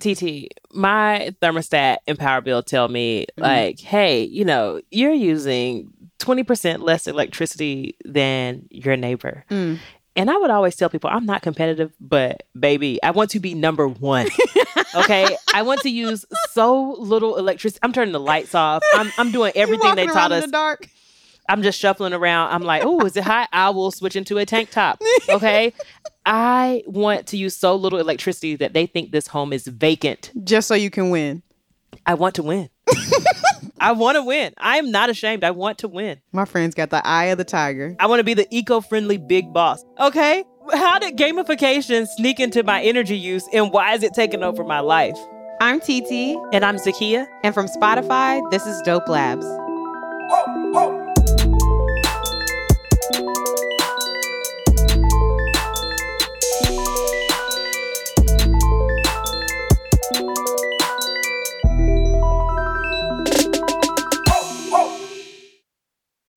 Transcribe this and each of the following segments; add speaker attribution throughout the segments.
Speaker 1: TT, my thermostat and power bill tell me, like, hey, you know, you're using 20% less electricity than your neighbor.
Speaker 2: Mm.
Speaker 1: And I would always tell people, I'm not competitive, but baby, I want to be number one. okay. I want to use so little electricity. I'm turning the lights off. I'm, I'm doing everything they taught
Speaker 2: around
Speaker 1: us.
Speaker 2: in the dark.
Speaker 1: I'm just shuffling around. I'm like, oh, is it hot? I will switch into a tank top. Okay. I want to use so little electricity that they think this home is vacant.
Speaker 2: Just so you can win.
Speaker 1: I want to win. I want to win. I am not ashamed. I want to win.
Speaker 2: My friend's got the eye of the tiger.
Speaker 1: I want to be the eco friendly big boss. Okay. How did gamification sneak into my energy use and why is it taking over my life?
Speaker 2: I'm TT,
Speaker 1: And I'm Zakia.
Speaker 2: and from Spotify, this is Dope Labs. Oh, oh.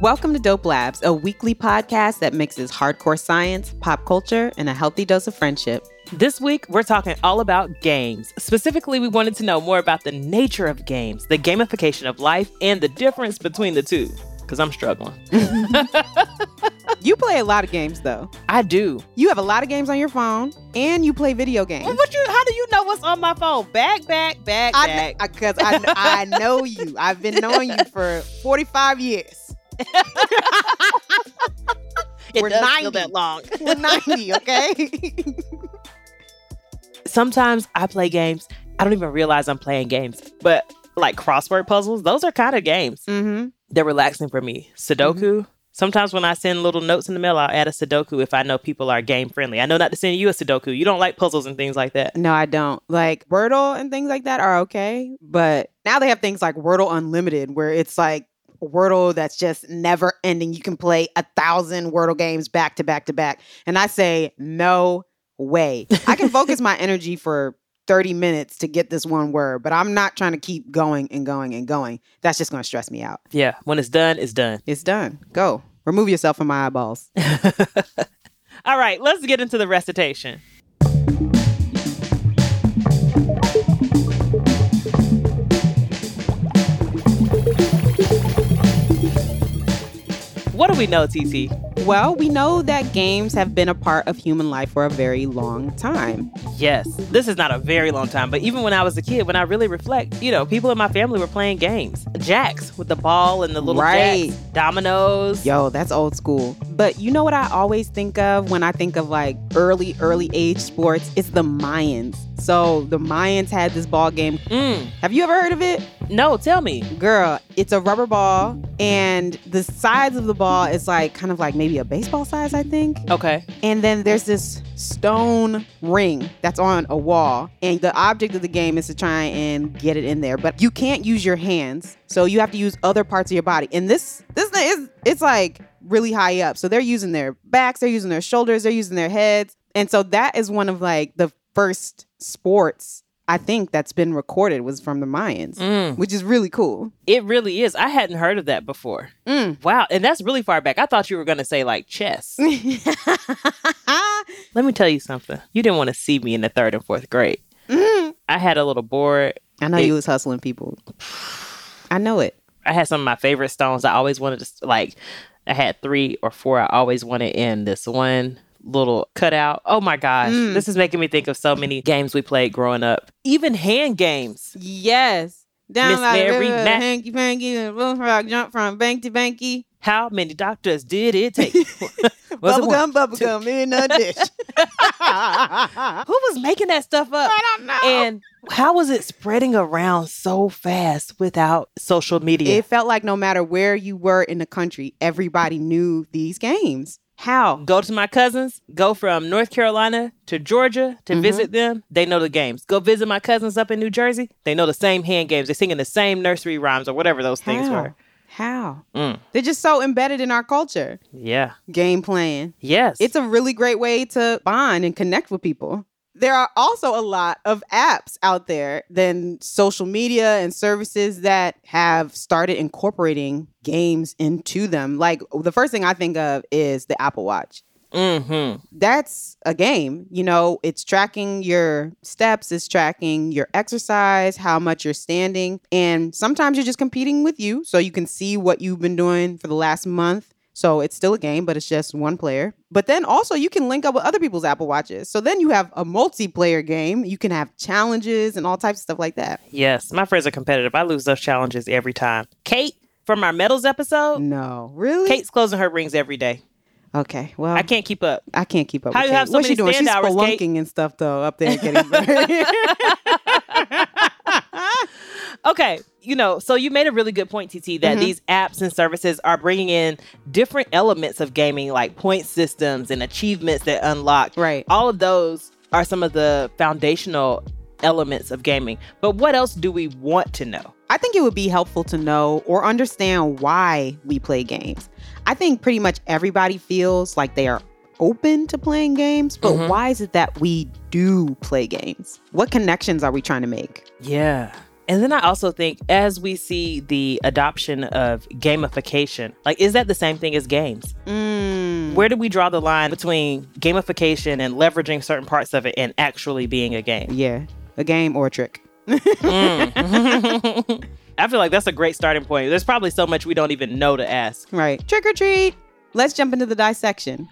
Speaker 2: Welcome to Dope Labs, a weekly podcast that mixes hardcore science, pop culture, and a healthy dose of friendship.
Speaker 1: This week, we're talking all about games. Specifically, we wanted to know more about the nature of games, the gamification of life, and the difference between the two. Because I'm struggling.
Speaker 2: You play a lot of games, though.
Speaker 1: I do.
Speaker 2: You have a lot of games on your phone, and you play video games.
Speaker 1: Well, what you? How do you know what's on my phone? Back, back, back,
Speaker 2: I
Speaker 1: back.
Speaker 2: because I, I know you. I've been knowing you for 45 years.
Speaker 1: it
Speaker 2: we're
Speaker 1: does
Speaker 2: 90.
Speaker 1: feel that long.
Speaker 2: We're 90, okay?
Speaker 1: Sometimes I play games. I don't even realize I'm playing games, but like crossword puzzles, those are kind of games.
Speaker 2: mm-hmm.
Speaker 1: They're relaxing for me. Sudoku. Sometimes when I send little notes in the mail, I'll add a Sudoku if I know people are game friendly. I know not to send you a Sudoku. You don't like puzzles and things like that.
Speaker 2: No, I don't. Like Wordle and things like that are okay, but now they have things like Wordle Unlimited where it's like Wordle that's just never ending. You can play a thousand Wordle games back to back to back. And I say, no way. I can focus my energy for 30 minutes to get this one word, but I'm not trying to keep going and going and going. That's just going to stress me out.
Speaker 1: Yeah, when it's done, it's done.
Speaker 2: It's done. Go. Remove yourself from my eyeballs.
Speaker 1: All right, let's get into the recitation. We know, TT?
Speaker 2: Well, we know that games have been a part of human life for a very long time.
Speaker 1: Yes, this is not a very long time, but even when I was a kid, when I really reflect, you know, people in my family were playing games. Jacks with the ball and the little
Speaker 2: Right.
Speaker 1: jacks, dominoes.
Speaker 2: Yo, that's old school. But you know what I always think of when I think of like early, early age sports? It's the Mayans. So the Mayans had this ball game.
Speaker 1: Mm,
Speaker 2: Have you ever heard of it?
Speaker 1: no, tell me.
Speaker 2: Girl, it's a rubber ball, and the size of the ball is like kind of like maybe a baseball size, I think.
Speaker 1: Okay.
Speaker 2: And then there's this stone ring that's on a wall. And the object of the game is to try and get it in there. But you can't use your hands. So you have to use other parts of your body. And this this thing is it's like really high up. So they're using their backs, they're using their shoulders, they're using their heads. And so that is one of like the first sports I think that's been recorded was from the Mayans,
Speaker 1: Mm,
Speaker 2: which is really cool.
Speaker 1: it really is. I hadn't heard of that before.
Speaker 2: Mm.
Speaker 1: Wow, and that's really far back. I thought you were going to say like chess. Let me tell you something. You didn't want to see me in the third and fourth grade.
Speaker 2: Mhm.
Speaker 1: I had a little board.
Speaker 2: I know
Speaker 1: It-
Speaker 2: you was hustling people. I know it.
Speaker 1: I had some of my favorite stones. I always wanted to like. I had three or four. I always wanted in this one little cutout. Oh my gosh,
Speaker 2: Mm.
Speaker 1: this is making me think of so many games we played growing up. Even hand games.
Speaker 2: Yes. Down
Speaker 1: Miss Mary Mac-
Speaker 2: hanky panky, and bullfrog jump from bank to banky.
Speaker 1: How many doctors did it take? Was it one?
Speaker 2: Bubblegum, bubblegum in a dish.
Speaker 1: Who was making that stuff up?
Speaker 2: I don't know.
Speaker 1: And how was it spreading around so fast without social media?
Speaker 2: It felt like no matter where you were in the country, everybody knew these games. How?
Speaker 1: go to my cousins, go from North Carolina to Georgia to
Speaker 2: Mhm.
Speaker 1: visit them, they know the games. Go visit my cousins up in New Jersey, they know the same hand games. They're singing the same nursery rhymes or whatever those things were.
Speaker 2: How?
Speaker 1: Mm.
Speaker 2: They're just so embedded in our culture.
Speaker 1: Yeah.
Speaker 2: Game playing.
Speaker 1: Yes.
Speaker 2: It's a really great way to bond and connect with people. There are also a lot of apps out there than social media and services that have started incorporating games into them. Like the first thing I think of is the Apple Watch.
Speaker 1: mm-hmm.
Speaker 2: That's a game. You know, it's tracking your steps, it's tracking your exercise, how much you're standing. And sometimes you're just competing with you. So you can see what you've been doing for the last month. So it's still a game, but it's just one player. But then also you can link up with other people's Apple Watches. So then you have a multiplayer game. You can have challenges and all types of stuff like that.
Speaker 1: Yes. My friends are competitive. I lose those challenges every time. Kate from our medals episode,
Speaker 2: No, really?
Speaker 1: Kate's closing her rings every day.
Speaker 2: Okay, well,
Speaker 1: I can't keep up.
Speaker 2: I can't keep up.
Speaker 1: How
Speaker 2: with
Speaker 1: you have so
Speaker 2: What's she
Speaker 1: many
Speaker 2: doing? She's
Speaker 1: hours, Kate?
Speaker 2: and stuff though up there getting better.
Speaker 1: Okay, you know, so you made a really good point, TT, that
Speaker 2: Mhm.
Speaker 1: these apps and services are bringing in different elements of gaming, like point systems and achievements that unlock.
Speaker 2: right.
Speaker 1: All of those are some of the foundational elements of gaming. But what else do we want to know?
Speaker 2: I think it would be helpful to know or understand why we play games. I think pretty much everybody feels like they are open to playing games, but
Speaker 1: Mhm.
Speaker 2: why is it that we do play games? What connections are we trying to make?
Speaker 1: Yeah. And then I also think as we see the adoption of gamification, like, is that the same thing as games?
Speaker 2: Mm.
Speaker 1: Where do we draw the line between gamification and leveraging certain parts of it and actually being a game?
Speaker 2: Yeah, a game or a trick.
Speaker 1: Mm. I feel like that's a great starting point. There's probably so much we don't even know to ask.
Speaker 2: Right. Trick or treat. Let's jump into the dissection.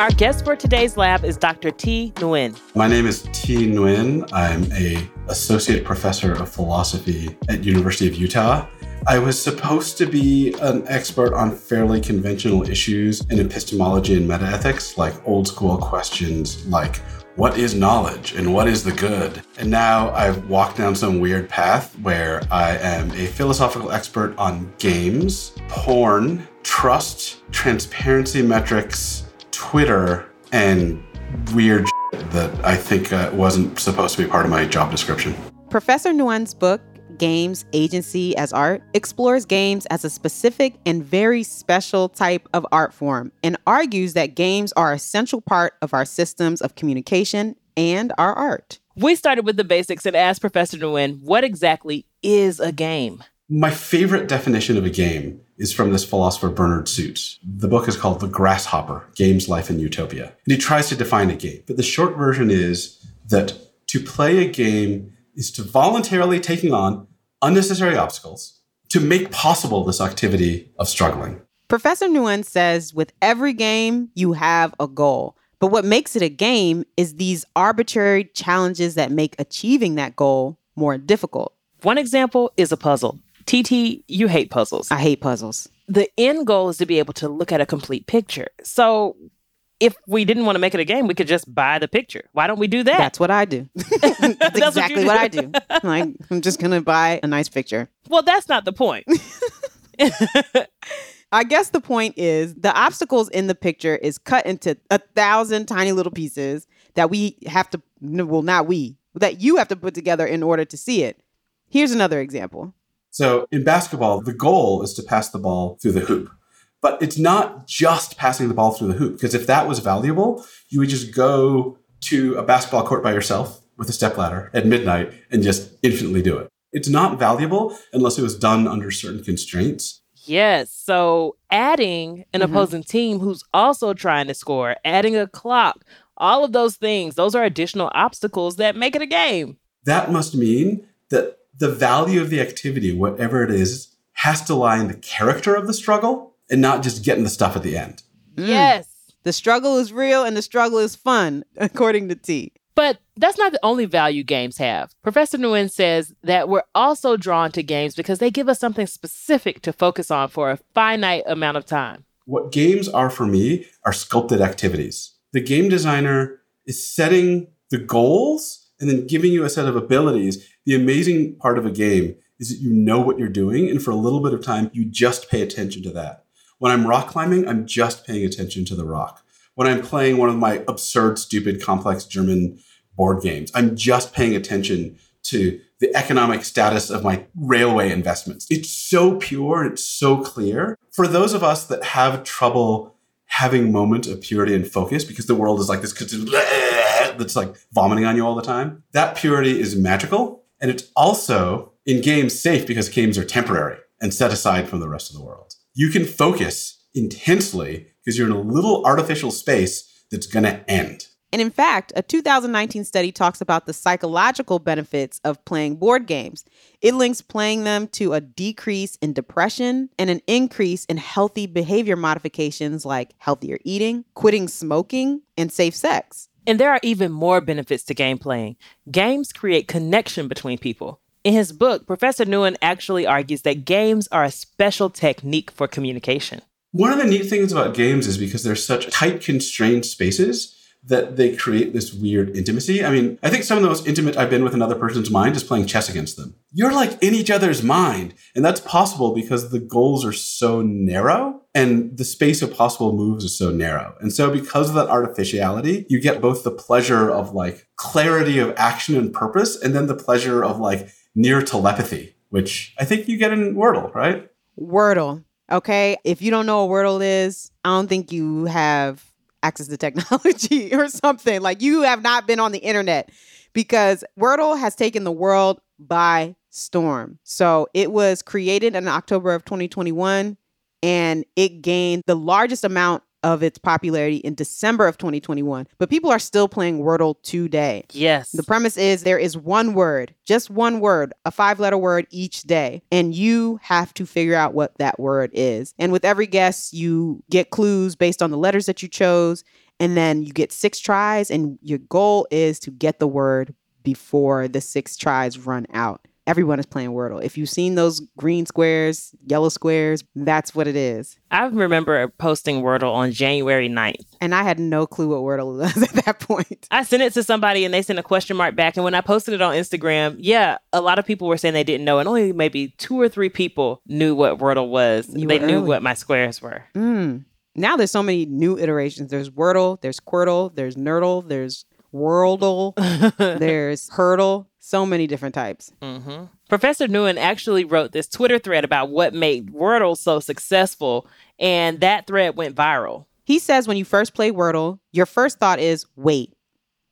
Speaker 1: Our guest for today's lab is Dr. T. Nguyen.
Speaker 3: My name is T. Nguyen. I'm a associate professor of philosophy at University of Utah. I was supposed to be an expert on fairly conventional issues in epistemology and metaethics, like old school questions like what is knowledge and what is the good? And now I've walked down some weird path where I am a philosophical expert on games, porn, trust, transparency metrics, Twitter, and weird shit that I think uh, wasn't supposed to be part of my job description.
Speaker 2: Professor Nguyen's book, Games Agency as Art, explores games as a specific and very special type of art form and argues that games are a central part of our systems of communication and our art.
Speaker 1: We started with the basics and asked Professor Nguyen, what exactly is a game?
Speaker 3: My favorite definition of a game is from this philosopher Bernard Suits. The book is called The Grasshopper Games, Life, and Utopia. And he tries to define a game. But the short version is that to play a game is to voluntarily taking on unnecessary obstacles to make possible this activity of struggling.
Speaker 2: Professor Nguyen says with every game, you have a goal. But what makes it a game is these arbitrary challenges that make achieving that goal more difficult.
Speaker 1: One example is a puzzle. TT, you hate puzzles.
Speaker 2: I hate puzzles.
Speaker 1: the end goal is to be able to look at a complete picture. So if we didn't want to make it a game, we could just buy the picture. Why don't we do that?
Speaker 2: That's what I do. That's
Speaker 1: what you
Speaker 2: exactly what, I do. Like, I'm just going to buy a nice picture.
Speaker 1: well, that's not the point.
Speaker 2: I guess the point is the obstacles in the picture is cut into a thousand tiny little pieces that we have to, well, not we, that you have to put together in order to see it. Here's another example.
Speaker 3: So in basketball, the goal is to pass the ball through the hoop. But it's not just passing the ball through the hoop, because if that was valuable, you would just go to a basketball court by yourself with a stepladder at midnight and just infinitely do it. It's not valuable unless it was done under certain constraints.
Speaker 1: Yes. So adding an
Speaker 2: Mhm.
Speaker 1: opposing team who's also trying to score, adding a clock, all of those things, those are additional obstacles that make it a game.
Speaker 3: That must mean that the value of the activity, whatever it is, has to lie in the character of the struggle and not just getting the stuff at the end.
Speaker 2: Mm.
Speaker 1: Yes.
Speaker 2: The struggle is real and the struggle is fun, according to T.
Speaker 1: But that's not the only value games have. Professor Nguyen says that we're also drawn to games because they give us something specific to focus on for a finite amount of time.
Speaker 3: What games are for me are sculpted activities. The game designer is setting the goals and then giving you a set of abilities. The amazing part of a game is that you know what you're doing, and for a little bit of time, you just pay attention to that. When I'm rock climbing, I'm just paying attention to the rock. When I'm playing one of my absurd, stupid, complex German board games, I'm just paying attention to the economic status of my railway investments. It's so pure it's so clear. For those of us that have trouble having moments of purity and focus because the world is like this that's like vomiting on you all the time, that purity is magical. And it's also in games safe because games are temporary and set aside from the rest of the world. You can focus intensely because you're in a little artificial space that's going to end.
Speaker 2: And in fact, a 2019 study talks about the psychological benefits of playing board games. It links playing them to a decrease in depression and an increase in healthy behavior modifications like healthier eating, quitting smoking, and safe sex.
Speaker 1: And there are even more benefits to game playing. Games create connection between people. In his book, Professor Nguyen actually argues that games are a special technique for communication.
Speaker 3: One of the neat things about games is because they're such tight, constrained spaces that they create this weird intimacy. I mean, I think some of the most intimate I've been with another person's mind is playing chess against them. You're like in each other's mind. And that's possible because the goals are so narrow and the space of possible moves is so narrow. And so because of that artificiality, you get both the pleasure of like clarity of action and purpose and then the pleasure of like near telepathy, which I think you get in Wordle, right?
Speaker 2: Wordle. Okay. If you don't know what Wordle is, I don't think you have access to technology or something. Like you have not been on the internet because Wordle has taken the world by storm. So it was created in October of 2021 and it gained the largest amount of its popularity in December of 2021. But people are still playing Wordle today.
Speaker 1: Yes.
Speaker 2: The premise is there is one word, just one word, a five letter word each day, and you have to figure out what that word is. And with every guess, you get clues based on the letters that you chose, and then you get six tries, and your goal is to get the word before the six tries run out. Everyone is playing Wordle. If you've seen those green squares, yellow squares, that's what it is.
Speaker 1: I remember posting Wordle on January 9th.
Speaker 2: And I had no clue what Wordle was at that point.
Speaker 1: I sent it to somebody and they sent a question mark back. And when I posted it on Instagram, yeah, a lot of people were saying they didn't know. And only maybe two or three people knew what Wordle was.
Speaker 2: You
Speaker 1: they knew
Speaker 2: early.
Speaker 1: what my squares were.
Speaker 2: Mm. Now there's so many new iterations. There's Wordle, there's Quordle, there's Nerdle, there's Worldle, there's Heardle. So many different types.
Speaker 1: hmm Professor Nguyen actually wrote this Twitter thread about what made Wordle so successful. And that thread went viral.
Speaker 2: He says when you first play Wordle, your first thought is wait.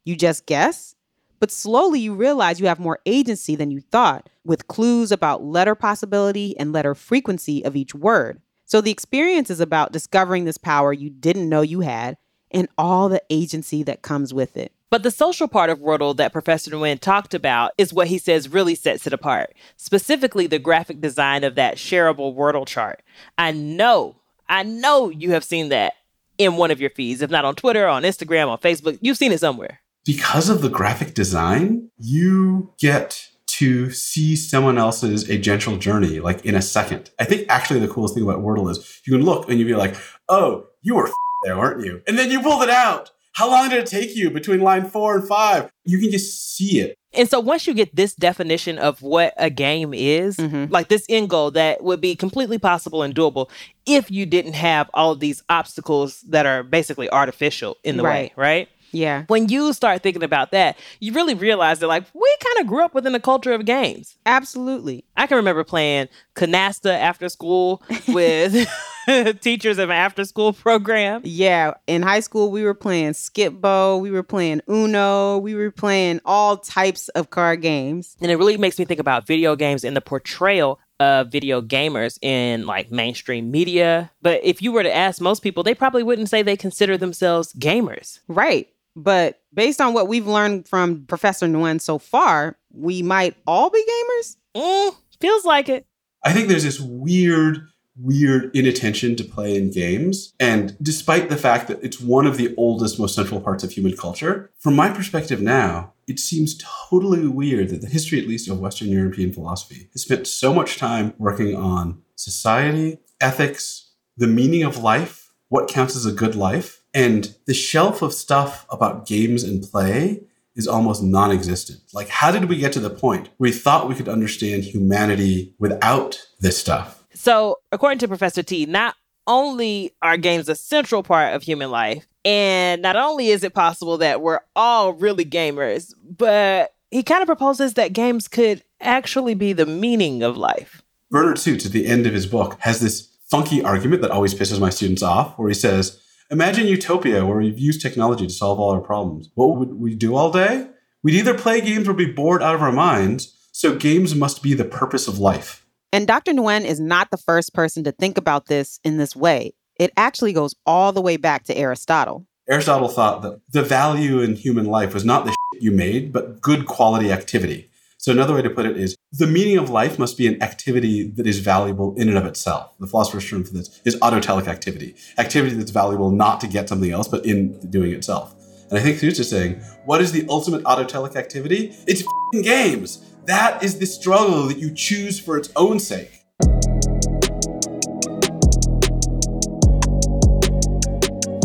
Speaker 2: You just guess? But slowly you realize you have more agency than you thought, with clues about letter possibility and letter frequency of each word. So the experience is about discovering this power you didn't know you had and all the agency that comes with it.
Speaker 1: But the social part of Wordle that Professor Nguyen talked about is what he says really sets it apart, specifically the graphic design of that shareable Wordle chart. I know, I know you have seen that in one of your feeds, if not on Twitter, on Instagram, on Facebook. You've seen it somewhere.
Speaker 3: because of the graphic design, you get to see someone else's agential journey like in a second. I think actually the coolest thing about Wordle is you can look and you'd be like, oh, you were there, weren't you? And then you pulled it out. How long did it take you between line four and five? You can just see it.
Speaker 1: And so once you get this definition of what a game is,
Speaker 2: Mhm.
Speaker 1: like this end goal that would be completely possible and doable if you didn't have all of these obstacles that are basically artificial in the way, Right.
Speaker 2: Yeah.
Speaker 1: When you start thinking about that, you really realize that like we kind of grew up within a culture of games.
Speaker 2: Absolutely.
Speaker 1: I can remember playing canasta after school with teachers of an after school program.
Speaker 2: Yeah, in high school we were playing Skip-Bo, we were playing Uno, we were playing all types of card games.
Speaker 1: And it really makes me think about video games and the portrayal of video gamers in like mainstream media. But if you were to ask most people, they probably wouldn't say they consider themselves gamers.
Speaker 2: Right. But based on what we've learned from Professor Nguyen so far, we might all be gamers.
Speaker 1: Mm, feels like it.
Speaker 3: I think there's this weird, weird inattention to play in games. And despite the fact that it's one of the oldest, most central parts of human culture, from my perspective now, it seems totally weird that the history, at least of Western European philosophy, has spent so much time working on society, ethics, the meaning of life, what counts as a good life. And the shelf of stuff about games and play is almost non existent. Like, how did we get to the point where we thought we could understand humanity without this stuff?
Speaker 1: So, according to Professor T, not only are games a central part of human life, and not only is it possible that we're all really gamers, but he kind of proposes that games could actually be the meaning of life.
Speaker 3: Bernard Suits, at the end of his book, has this funky argument that always pisses my students off, where he says, Imagine utopia where we've used technology to solve all our problems. What would we do all day? We'd either play games or be bored out of our minds, so games must be the purpose of life.
Speaker 2: And Dr. Nguyen is not the first person to think about this in this way. It actually goes all the way back to Aristotle.
Speaker 3: Aristotle thought that the value in human life was not the you made, but good quality activity. So another way to put it is the meaning of life must be an activity that is valuable in and of itself. The philosopher's term for this is autotelic activity, activity that's valuable not to get something else, but in doing itself. And I think Suits is saying, what is the ultimate autotelic activity? It's games. That is the struggle that you choose for its own sake.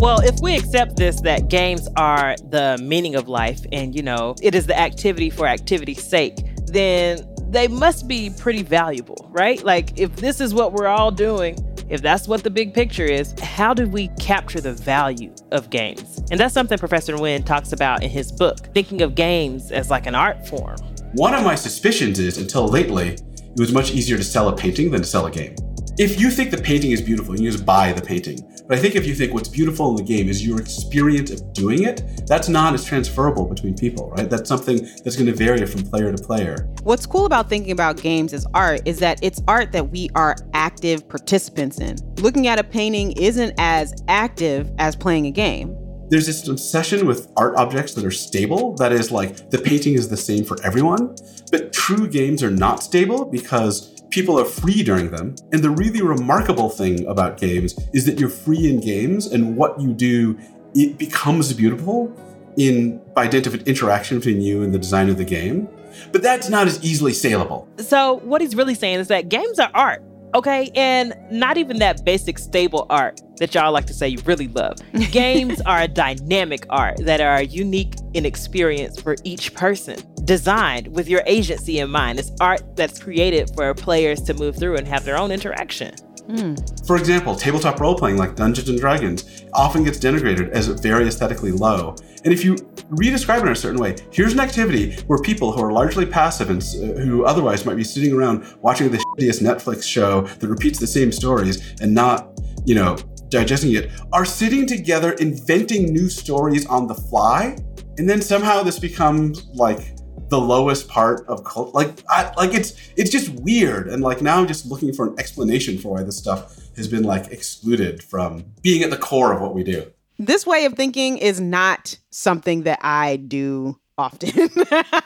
Speaker 1: Well, if we accept this, that games are the meaning of life and, you know, it is the activity for activity's sake, then they must be pretty valuable, right? Like, if this is what we're all doing, if that's what the big picture is, how do we capture the value of games? And that's something Professor Nguyen talks about in his book, thinking of games as like an art form.
Speaker 3: One of my suspicions is until lately, it was much easier to sell a painting than to sell a game. If you think the painting is beautiful, you just buy the painting. But I think if you think what's beautiful in the game is your experience of doing it, that's not as transferable between people, right? That's something that's going to vary from player to player.
Speaker 2: What's cool about thinking about games as art is that it's art that we are active participants in. Looking at a painting isn't as active as playing a game
Speaker 3: there's this obsession with art objects that are stable. That is, like, the painting is the same for everyone. But true games are not stable because people are free during them. And the really remarkable thing about games is that you're free in games, and what you do, it becomes beautiful in by dint of an interaction between you and the design of the game. But that's not as easily saleable.
Speaker 1: So, what he's really saying is that games are art. Okay, and not even that basic stable art that y'all like to say you really love. Games are a dynamic art that are unique in experience for each person, designed with your agency in mind. It's art that's created for players to move through and have their own interaction.
Speaker 3: Mm. For example, tabletop role playing like Dungeons and Dragons often gets denigrated as very aesthetically low. And if you redescribe it in a certain way, here's an activity where people who are largely passive and uh, who otherwise might be sitting around watching the shittiest Netflix show that repeats the same stories and not, you know, digesting it, are sitting together inventing new stories on the fly. And then somehow this becomes like the lowest part of cult. Like, I, like it's it's just weird, and like now I'm just looking for an explanation for why this stuff has been like excluded from being at the core of what we do.
Speaker 2: This way of thinking is not something that I do often.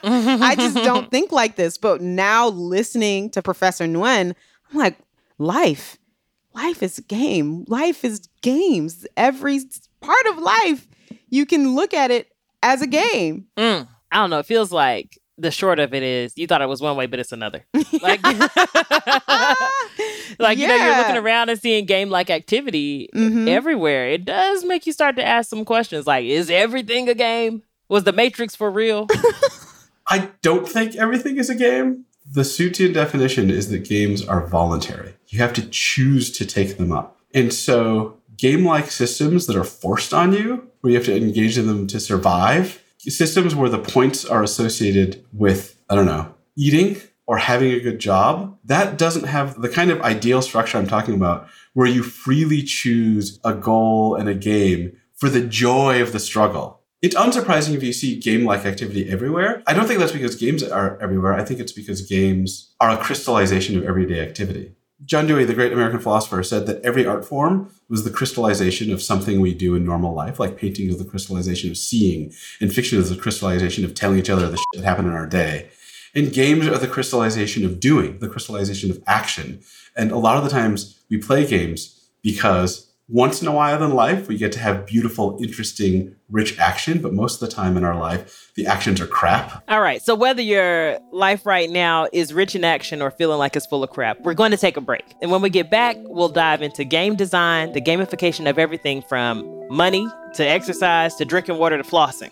Speaker 2: I just don't think like this. But now listening to Professor Nguyen, I'm like, life, life is game. Life is games. Every part of life, you can look at it as a game.
Speaker 1: Mm. I don't know. It feels like the short of it is you thought it was one way, but it's another. Like, like yeah. you know, you're looking around and seeing game like activity mm-hmm. everywhere. It does make you start to ask some questions like, is everything a game? Was the Matrix for real?
Speaker 3: I don't think everything is a game. The Suitian definition is that games are voluntary. You have to choose to take them up. And so, game like systems that are forced on you, where you have to engage in them to survive, systems where the points are associated with, I don't know, eating or having a good job, that doesn't have the kind of ideal structure I'm talking about where you freely choose a goal and a game for the joy of the struggle. It's unsurprising if you see game like activity everywhere. I don't think that's because games are everywhere. I think it's because games are a crystallization of everyday activity. John Dewey, the great American philosopher, said that every art form was the crystallization of something we do in normal life, like painting is the crystallization of seeing, and fiction is the crystallization of telling each other the shit that happened in our day. And games are the crystallization of doing, the crystallization of action. And a lot of the times we play games because once in a while in life, we get to have beautiful, interesting, rich action, but most of the time in our life, the actions are crap.
Speaker 1: All right. So, whether your life right now is rich in action or feeling like it's full of crap, we're going to take a break. And when we get back, we'll dive into game design, the gamification of everything from money to exercise to drinking water to flossing.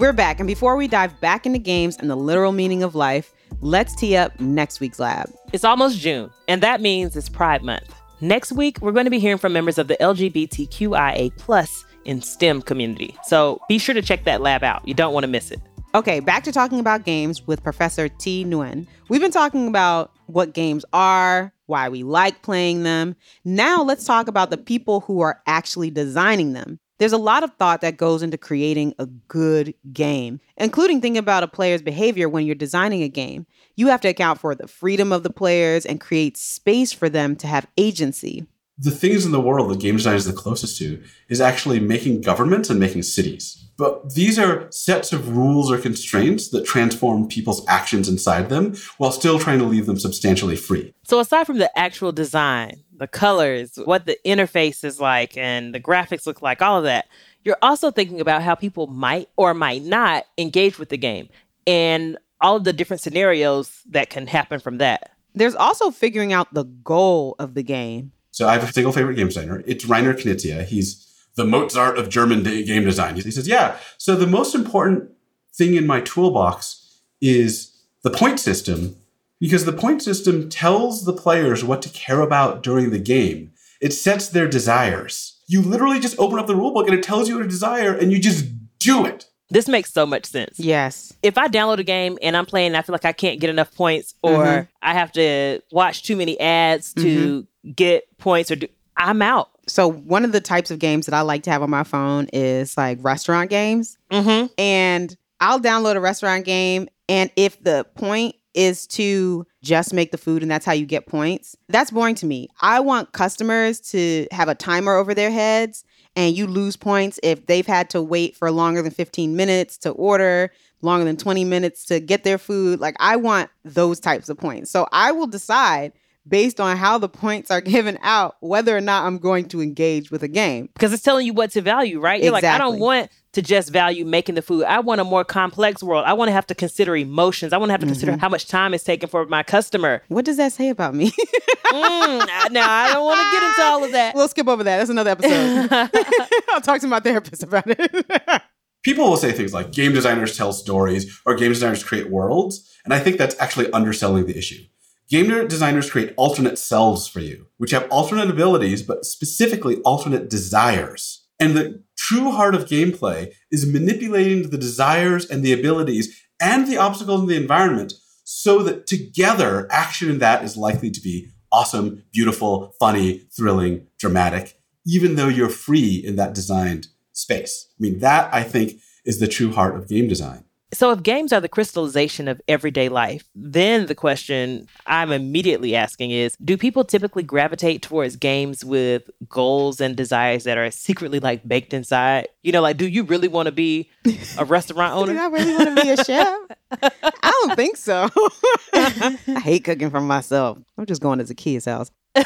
Speaker 2: We're back, and before we dive back into games and the literal meaning of life, let's tee up next week's lab.
Speaker 1: It's almost June, and that means it's Pride Month. Next week, we're going to be hearing from members of the LGBTQIA plus in STEM community. So be sure to check that lab out. You don't want to miss it.
Speaker 2: Okay, back to talking about games with Professor T. Nguyen. We've been talking about what games are, why we like playing them. Now let's talk about the people who are actually designing them. There's a lot of thought that goes into creating a good game, including thinking about a player's behavior when you're designing a game. You have to account for the freedom of the players and create space for them to have agency.
Speaker 3: The things in the world that game design is the closest to is actually making governments and making cities. But these are sets of rules or constraints that transform people's actions inside them while still trying to leave them substantially free.
Speaker 1: So, aside from the actual design, the colors, what the interface is like, and the graphics look like, all of that, you're also thinking about how people might or might not engage with the game and all of the different scenarios that can happen from that.
Speaker 2: There's also figuring out the goal of the game.
Speaker 3: So, I have a single favorite game designer. It's Reiner Knizia. He's the Mozart of German game design. He says, yeah. So the most important thing in my toolbox is the point system because the point system tells the players what to care about during the game. It sets their desires. You literally just open up the rulebook and it tells you what a desire and you just do it.
Speaker 1: This makes so much sense.
Speaker 2: Yes.
Speaker 1: If I download a game and I'm playing, and I feel like I can't get enough points, or mm-hmm. I have to watch too many ads to mm-hmm. Get points, or do, I'm out.
Speaker 2: So one of the types of games that I like to have on my phone is like restaurant games,
Speaker 1: mm-hmm.
Speaker 2: and I'll download a restaurant game, and if the point is to just make the food and that's how you get points. That's boring to me. I want customers to have a timer over their heads and you lose points if they've had to wait for longer than 15 minutes to order, longer than 20 minutes to get their food. Like I want those types of points. So I will decide based on how the points are given out whether or not I'm going to engage with a game.
Speaker 1: Because it's telling you what to value, right? You're exactly. like, I don't want to just value making the food. I want a more complex world. I want to have to consider emotions. I want to have to mm-hmm. consider how much time it's taking for my customer.
Speaker 2: What does that say about me?
Speaker 1: mm, now, I don't want to get into all of that.
Speaker 2: We'll skip over that. That's another episode. I'll talk to my therapist about it.
Speaker 3: People will say things like game designers tell stories or game designers create worlds. And I think that's actually underselling the issue. Game designers create alternate selves for you, which have alternate abilities, but specifically alternate desires. And the true heart of gameplay is manipulating the desires and the abilities and the obstacles in the environment so that together action in that is likely to be awesome, beautiful, funny, thrilling, dramatic, even though you're free in that designed space. I mean, that I think is the true heart of game design.
Speaker 1: So, if games are the crystallization of everyday life, then the question I'm immediately asking is Do people typically gravitate towards games with goals and desires that are secretly like baked inside? You know, like, do you really want to be a restaurant owner?
Speaker 2: Do I really want to be a chef? I don't think so. I hate cooking for myself. I'm just going to the kid's house.
Speaker 3: I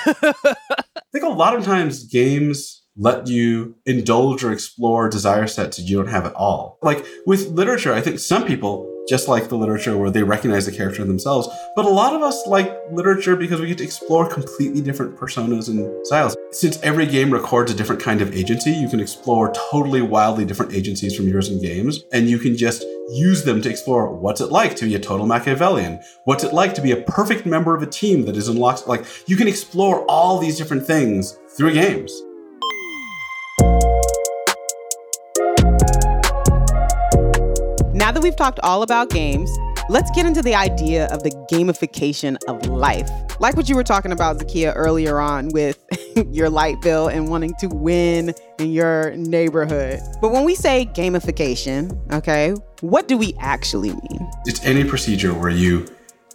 Speaker 3: think a lot of times games let you indulge or explore desire sets that you don't have at all. Like with literature, I think some people just like the literature where they recognize the character themselves, but a lot of us like literature because we get to explore completely different personas and styles. Since every game records a different kind of agency, you can explore totally wildly different agencies from yours in games, and you can just use them to explore what's it like to be a total Machiavellian? What's it like to be a perfect member of a team that is unlocked? Like, you can explore all these different things through games.
Speaker 2: We've talked all about games, let's get into the idea of the gamification of life. Like what you were talking about, Zakia, earlier on with your light bill and wanting to win in your neighborhood. But when we say gamification, okay, what do we actually mean?
Speaker 3: It's any procedure where you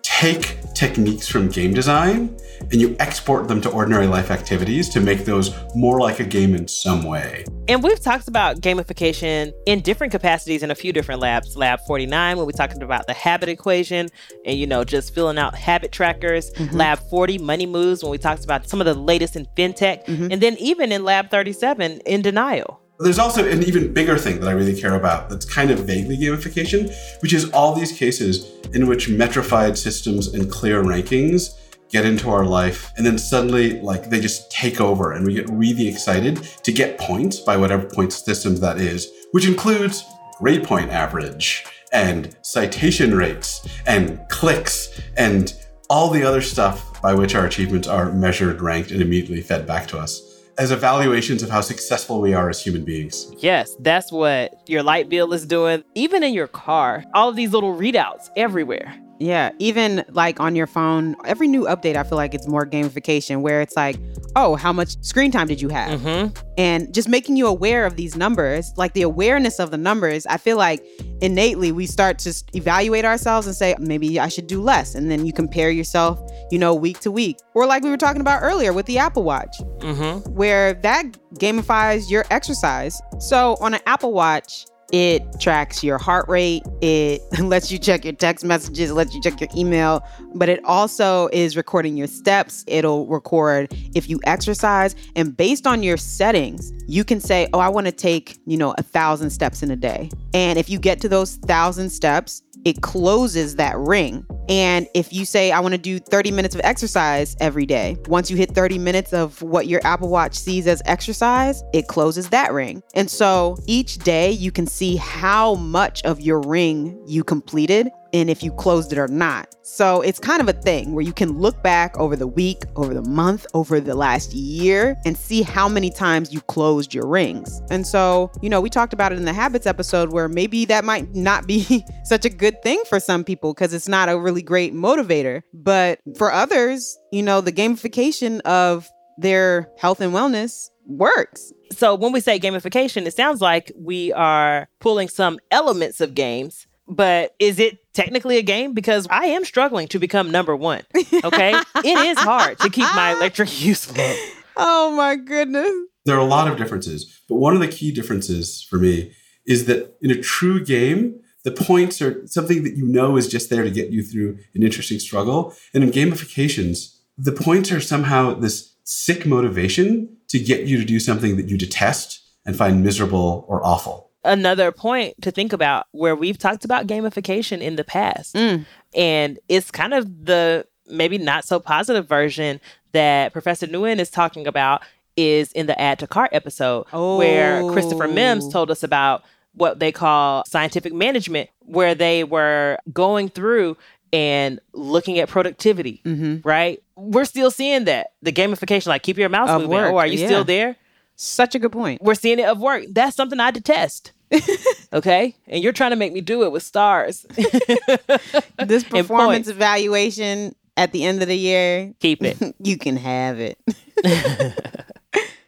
Speaker 3: take techniques from game design and you export them to ordinary life activities to make those more like a game in some way.
Speaker 1: And we've talked about gamification in different capacities in a few different labs. Lab 49, when we talked about the habit equation and, you know, just filling out habit trackers. Mm-hmm. Lab 40, money moves, when we talked about some of the latest in fintech. Mm-hmm. And then even in Lab 37, in denial.
Speaker 3: There's also an even bigger thing that I really care about that's kind of vaguely gamification, which is all these cases in which metrified systems and clear rankings get into our life and then suddenly like they just take over and we get really excited to get points by whatever point systems that is which includes grade point average and citation rates and clicks and all the other stuff by which our achievements are measured ranked and immediately fed back to us as evaluations of how successful we are as human beings.
Speaker 1: Yes, that's what your light bill is doing. Even in your car, all of these little readouts everywhere.
Speaker 2: Yeah, even like on your phone, every new update, I feel like it's more gamification where it's like, oh, how much screen time did you have? Mm-hmm. And just making you aware of these numbers, like the awareness of the numbers, I feel like innately we start to evaluate ourselves and say, maybe I should do less. And then you compare yourself, you know, week to week. Or like we were talking about earlier with the Apple Watch, mm-hmm. where that gamifies your exercise. So on an Apple Watch, it tracks your heart rate. It lets you check your text messages, lets you check your email, but it also is recording your steps. It'll record if you exercise. And based on your settings, you can say, oh, I want to take, you know, a thousand steps in a day. And if you get to those thousand steps, it closes that ring. And if you say, I want to do 30 minutes of exercise every day, once you hit 30 minutes of what your Apple Watch sees as exercise, it closes that ring. And so each day you can see how much of your ring you completed and if you closed it or not. So it's kind of a thing where you can look back over the week, over the month, over the last year, and see how many times you closed your rings. And so, you know, we talked about it in the habits episode where maybe that might not be such a good thing for some people because it's not a really great motivator. But for others, you know, the gamification of their health and wellness works.
Speaker 1: So when we say gamification, it sounds like we are pulling some elements of games but is it technically a game? Because I am struggling to become number one. Okay. it is hard to keep my electric use low.
Speaker 2: Oh my goodness.
Speaker 3: There are a lot of differences, but one of the key differences for me is that in a true game, the points are something that you know is just there to get you through an interesting struggle. And in gamifications, the points are somehow this sick motivation to get you to do something that you detest and find miserable or awful
Speaker 1: another point to think about where we've talked about gamification in the past. Mm. And it's kind of the maybe not so positive version that Professor Nguyen is talking about is in the add to cart episode oh. where Christopher Mims told us about what they call scientific management, where they were going through and looking at productivity, mm-hmm. right? We're still seeing that the gamification, like keep your mouse moving. Oh, are you yeah. still there?
Speaker 2: Such a good point.
Speaker 1: We're seeing it of work. That's something I detest. okay? And you're trying to make me do it with stars.
Speaker 2: this performance evaluation at the end of the year.
Speaker 1: Keep it.
Speaker 2: you can have it.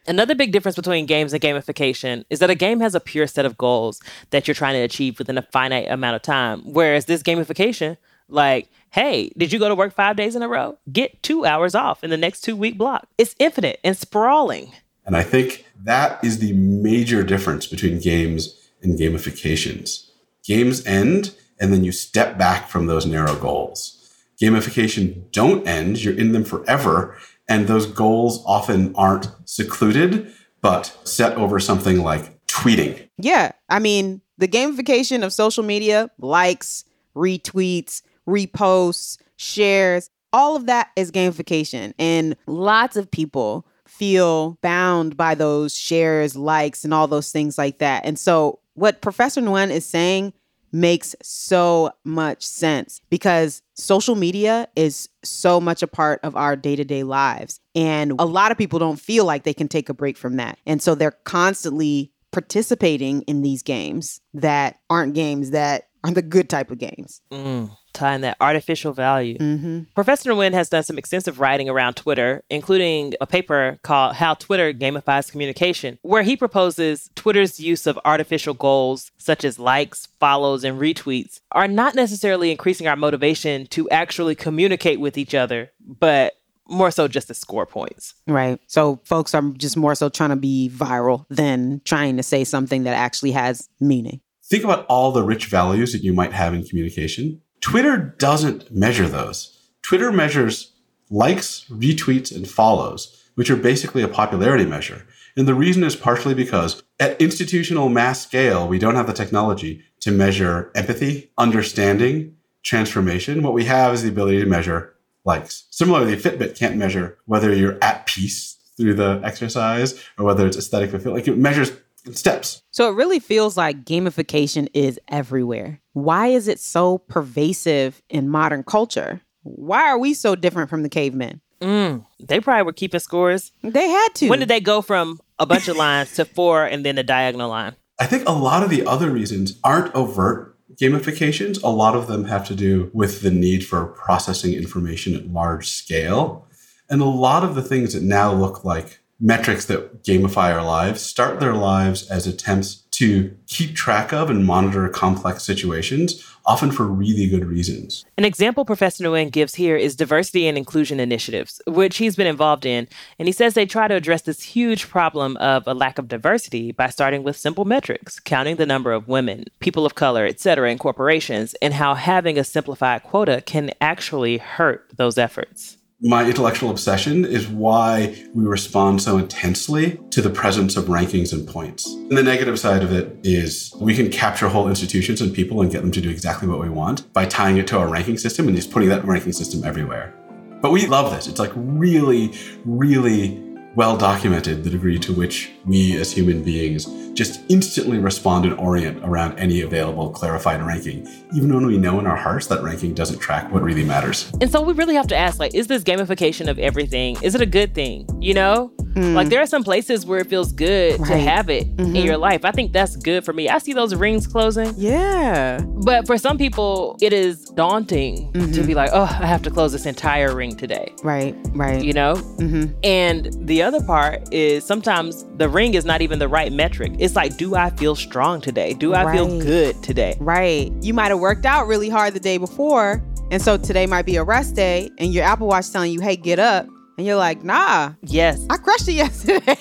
Speaker 1: Another big difference between games and gamification is that a game has a pure set of goals that you're trying to achieve within a finite amount of time. Whereas this gamification, like, hey, did you go to work five days in a row? Get two hours off in the next two week block. It's infinite and sprawling.
Speaker 3: And I think that is the major difference between games and gamifications. Games end, and then you step back from those narrow goals. Gamification don't end, you're in them forever, and those goals often aren't secluded, but set over something like tweeting.
Speaker 2: Yeah. I mean, the gamification of social media, likes, retweets, reposts, shares, all of that is gamification. And lots of people feel bound by those shares, likes, and all those things like that. And so, what Professor Nguyen is saying makes so much sense because social media is so much a part of our day to day lives. And a lot of people don't feel like they can take a break from that. And so they're constantly participating in these games that aren't games that aren't the good type of games.
Speaker 1: Mm, tying that artificial value.
Speaker 2: Mm-hmm.
Speaker 1: Professor Nguyen has done some extensive writing around Twitter, including a paper called How Twitter Gamifies Communication, where he proposes Twitter's use of artificial goals, such as likes, follows, and retweets, are not necessarily increasing our motivation to actually communicate with each other, but more so just to score points.
Speaker 2: Right. So folks are just more so trying to be viral than trying to say something that actually has meaning.
Speaker 3: Think about all the rich values that you might have in communication. Twitter doesn't measure those. Twitter measures likes, retweets, and follows, which are basically a popularity measure. And the reason is partially because at institutional mass scale, we don't have the technology to measure empathy, understanding, transformation. What we have is the ability to measure likes. Similarly, Fitbit can't measure whether you're at peace through the exercise or whether it's aesthetic fulfillment. Like it measures steps.
Speaker 2: So it really feels like gamification is everywhere. Why is it so pervasive in modern culture? Why are we so different from the cavemen?
Speaker 1: Mm, they probably were keeping scores.
Speaker 2: They had to.
Speaker 1: When did they go from a bunch of lines to four and then a diagonal line?
Speaker 3: I think a lot of the other reasons aren't overt gamifications. A lot of them have to do with the need for processing information at large scale. And a lot of the things that now look like metrics that gamify our lives start their lives as attempts to keep track of and monitor complex situations, often for really good reasons.
Speaker 1: An example Professor Nguyen gives here is diversity and inclusion initiatives, which he's been involved in. And he says they try to address this huge problem of a lack of diversity by starting with simple metrics, counting the number of women, people of color, etc., in corporations, and how having a simplified quota can actually hurt those efforts
Speaker 3: my intellectual obsession is why we respond so intensely to the presence of rankings and points. And the negative side of it is we can capture whole institutions and people and get them to do exactly what we want by tying it to our ranking system and just putting that ranking system everywhere. But we love this. It's like really, really well documented the degree to which we as human beings just instantly respond and orient around any available clarified ranking, even when we know in our hearts that ranking doesn't track what really matters.
Speaker 1: And so we really have to ask like, is this gamification of everything? Is it a good thing? You know? Mm. Like there are some places where it feels good right. to have it mm-hmm. in your life. I think that's good for me. I see those rings closing.
Speaker 2: Yeah.
Speaker 1: But for some people, it is daunting mm-hmm. to be like, oh, I have to close this entire ring today.
Speaker 2: Right, right.
Speaker 1: You know? Mm-hmm. And the other part is sometimes the ring is not even the right metric. It's like, do I feel strong today? Do I right. feel good today?
Speaker 2: Right. You might have worked out really hard the day before. And so today might be a rest day, and your Apple Watch telling you, hey, get up. And you're like, nah.
Speaker 1: Yes.
Speaker 2: I crushed it yesterday.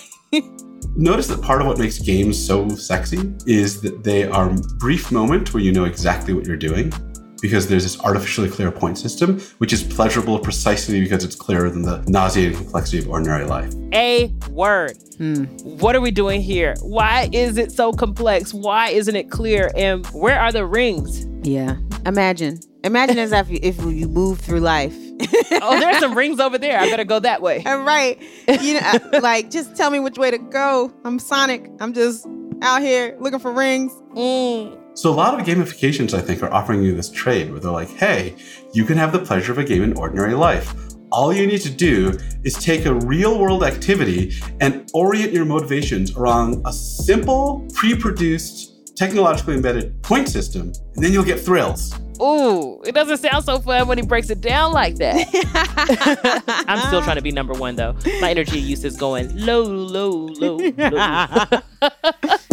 Speaker 3: Notice that part of what makes games so sexy is that they are brief moment where you know exactly what you're doing because there's this artificially clear point system, which is pleasurable precisely because it's clearer than the nauseating complexity of ordinary life.
Speaker 1: A word. Hmm. What are we doing here? Why is it so complex? Why isn't it clear? And where are the rings?
Speaker 2: Yeah. Imagine. Imagine as if you, if you move through life
Speaker 1: oh, there's some rings over there. I better go that way.
Speaker 2: All right. You know, like just tell me which way to go. I'm Sonic. I'm just out here looking for rings.
Speaker 1: Mm.
Speaker 3: So a lot of gamifications, I think, are offering you this trade where they're like, "Hey, you can have the pleasure of a game in ordinary life." All you need to do is take a real world activity and orient your motivations around a simple, pre produced technologically embedded point system, and then you'll get thrills.
Speaker 1: Ooh, it doesn't sound so fun when he breaks it down like that. I'm still trying to be number one though. My energy use is going low, low, low, low.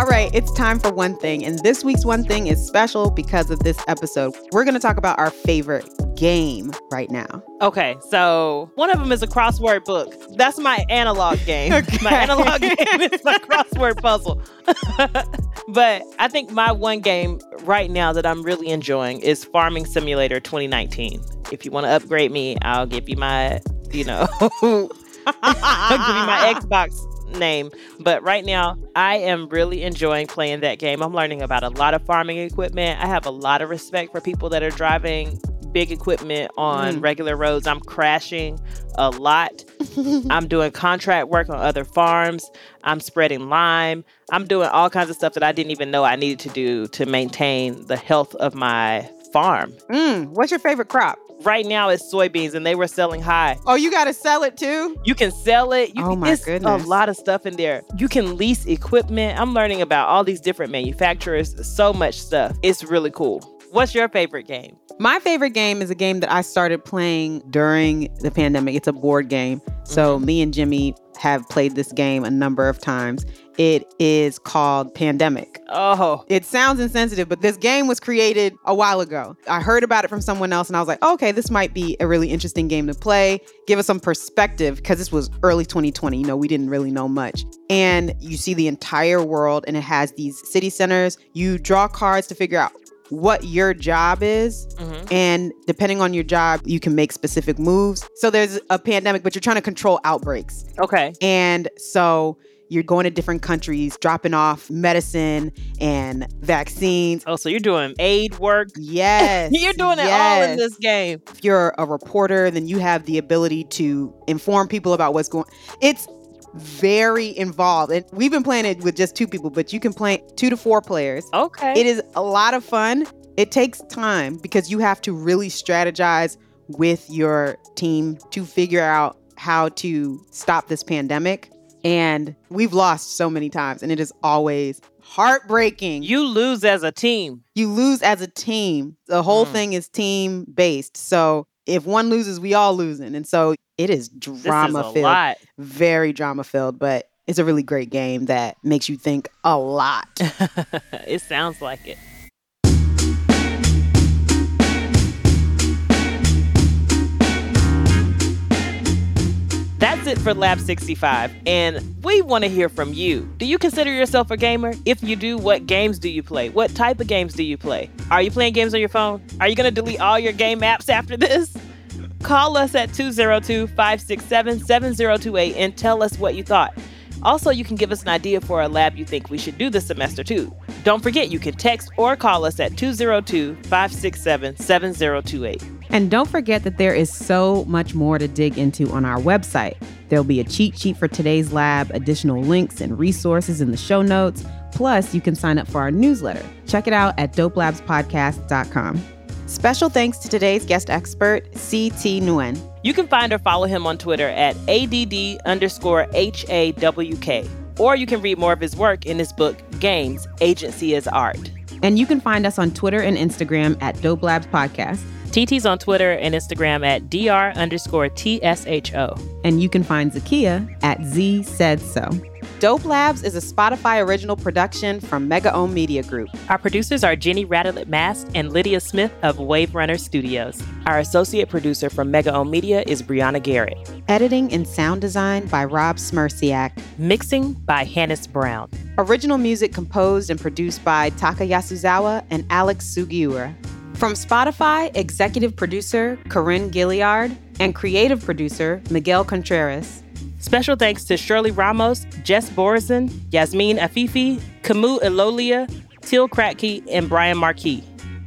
Speaker 2: All right, it's time for one thing. And this week's one thing is special because of this episode. We're going to talk about our favorite game right now.
Speaker 1: Okay, so one of them is a crossword book. That's my analog game.
Speaker 2: Okay.
Speaker 1: My analog game is my crossword puzzle. but I think my one game right now that I'm really enjoying is Farming Simulator 2019. If you want to upgrade me, I'll give you my, you know, I'll give you my Xbox name. But right now, I am really enjoying playing that game. I'm learning about a lot of farming equipment. I have a lot of respect for people that are driving big equipment on
Speaker 2: Mm.
Speaker 1: regular roads. I'm crashing a lot. I'm doing contract work on other farms. I'm spreading lime. I'm doing all kinds of stuff that I didn't even know I needed to do to maintain the health of my farm.
Speaker 2: Mm, what's your favorite crop?
Speaker 1: Right now it's soybeans and they were selling high.
Speaker 2: Oh, you got to sell it too?
Speaker 1: You can sell it. You
Speaker 2: Oh
Speaker 1: can,
Speaker 2: my goodness.
Speaker 1: a lot of stuff in there. You can lease equipment. I'm learning about all these different manufacturers. So much stuff. It's really cool. What's your favorite game?
Speaker 2: My favorite game is a game that I started playing during the pandemic. It's a board game. So mm-hmm. me and Jimmy have played this game a number of times. It is called Pandemic.
Speaker 1: Oh,
Speaker 2: It sounds insensitive, but this game was created a while ago. I heard about it from someone else and I was like, okay, this might be a really interesting game to play. Give us some perspective because this was early 2020. You know, we didn't really know much. And you see the entire world and it has these city centers. You draw cards to figure out what your job is.
Speaker 1: Mhm.
Speaker 2: And depending on your job, you can make specific moves. So there's a pandemic, but you're trying to control outbreaks.
Speaker 1: okay.
Speaker 2: And so you're going to different countries, dropping off medicine and vaccines.
Speaker 1: Oh, so you're doing aid work.
Speaker 2: Yes.
Speaker 1: You're doing it all in this game.
Speaker 2: If you're a reporter, then you have the ability to inform people about what's going It's very involved. And we've been playing it with just two people, but you can play two to four players.
Speaker 1: Okay.
Speaker 2: It is a lot of fun. It takes time because you have to really strategize with your team to figure out how to stop this pandemic. And we've lost so many times, and it is always heartbreaking.
Speaker 1: you lose as a team.
Speaker 2: you lose as a team. The whole
Speaker 1: Mm.
Speaker 2: thing is team based. So if one loses, we all losing. And so it is drama filled,
Speaker 1: lot.
Speaker 2: very drama filled, but it's a really great game that makes you think a lot.
Speaker 1: it sounds like it. That's it for Lab 65, and we want to hear from you. Do you consider yourself a gamer? If you do, what games do you play? What type of games do you play? Are you playing games on your phone? Are you going to delete all your game apps after this? Call us at 202 567 7028 and tell us what you thought. Also, you can give us an idea for a lab you think we should do this semester too. Don't forget, you can text or call us at 202 567 7028.
Speaker 2: And don't forget that there is so much more to dig into on our website. There'll be a cheat sheet for today's lab, additional links and resources in the show notes. Plus, you can sign up for our newsletter. Check it out at dopelabspodcast.com. Special thanks to today's guest expert, C.T. Nguyen.
Speaker 1: You can find or follow him on Twitter at ADD underscore HAWK. Or you can read more of his work in his book, Games Agency as Art.
Speaker 2: And you can find us on Twitter and Instagram at Dope Labs Podcast.
Speaker 1: Titi's on Twitter and Instagram at DR underscore TSHO.
Speaker 2: And you can find Zakiya at Z Said So. Dope Labs is a Spotify original production from Mega Ohm Media Group.
Speaker 1: Our producers are Jenny Radelet Mast and Lydia Smith of Wave Runner Studios. Our associate producer from Mega Ohm Media is Brianna Garrett.
Speaker 2: Editing and sound design by Rob Smerciak.
Speaker 1: Mixing by Hannes Brown.
Speaker 2: Original music composed and produced by Taka Yasuzawa and Alex Sugiura. From Spotify, executive producer Corinne Gilliard and creative producer Miguel Contreras.
Speaker 1: Special thanks to Shirley Ramos, Jess Borison, Yasmin Afifi, Camus Elolia, Till Kratke, and Brian Marquis.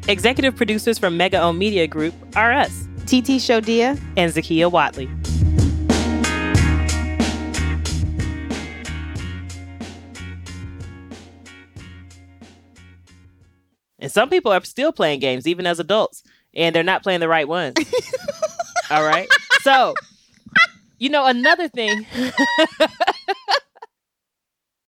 Speaker 1: Executive producers from Mega Ohm Media Group are us
Speaker 2: Titi Shodiya.
Speaker 1: and Zakiya Whatley. And some people are still playing games, even as adults, and they're not playing the right ones. All right. So You know, another thing.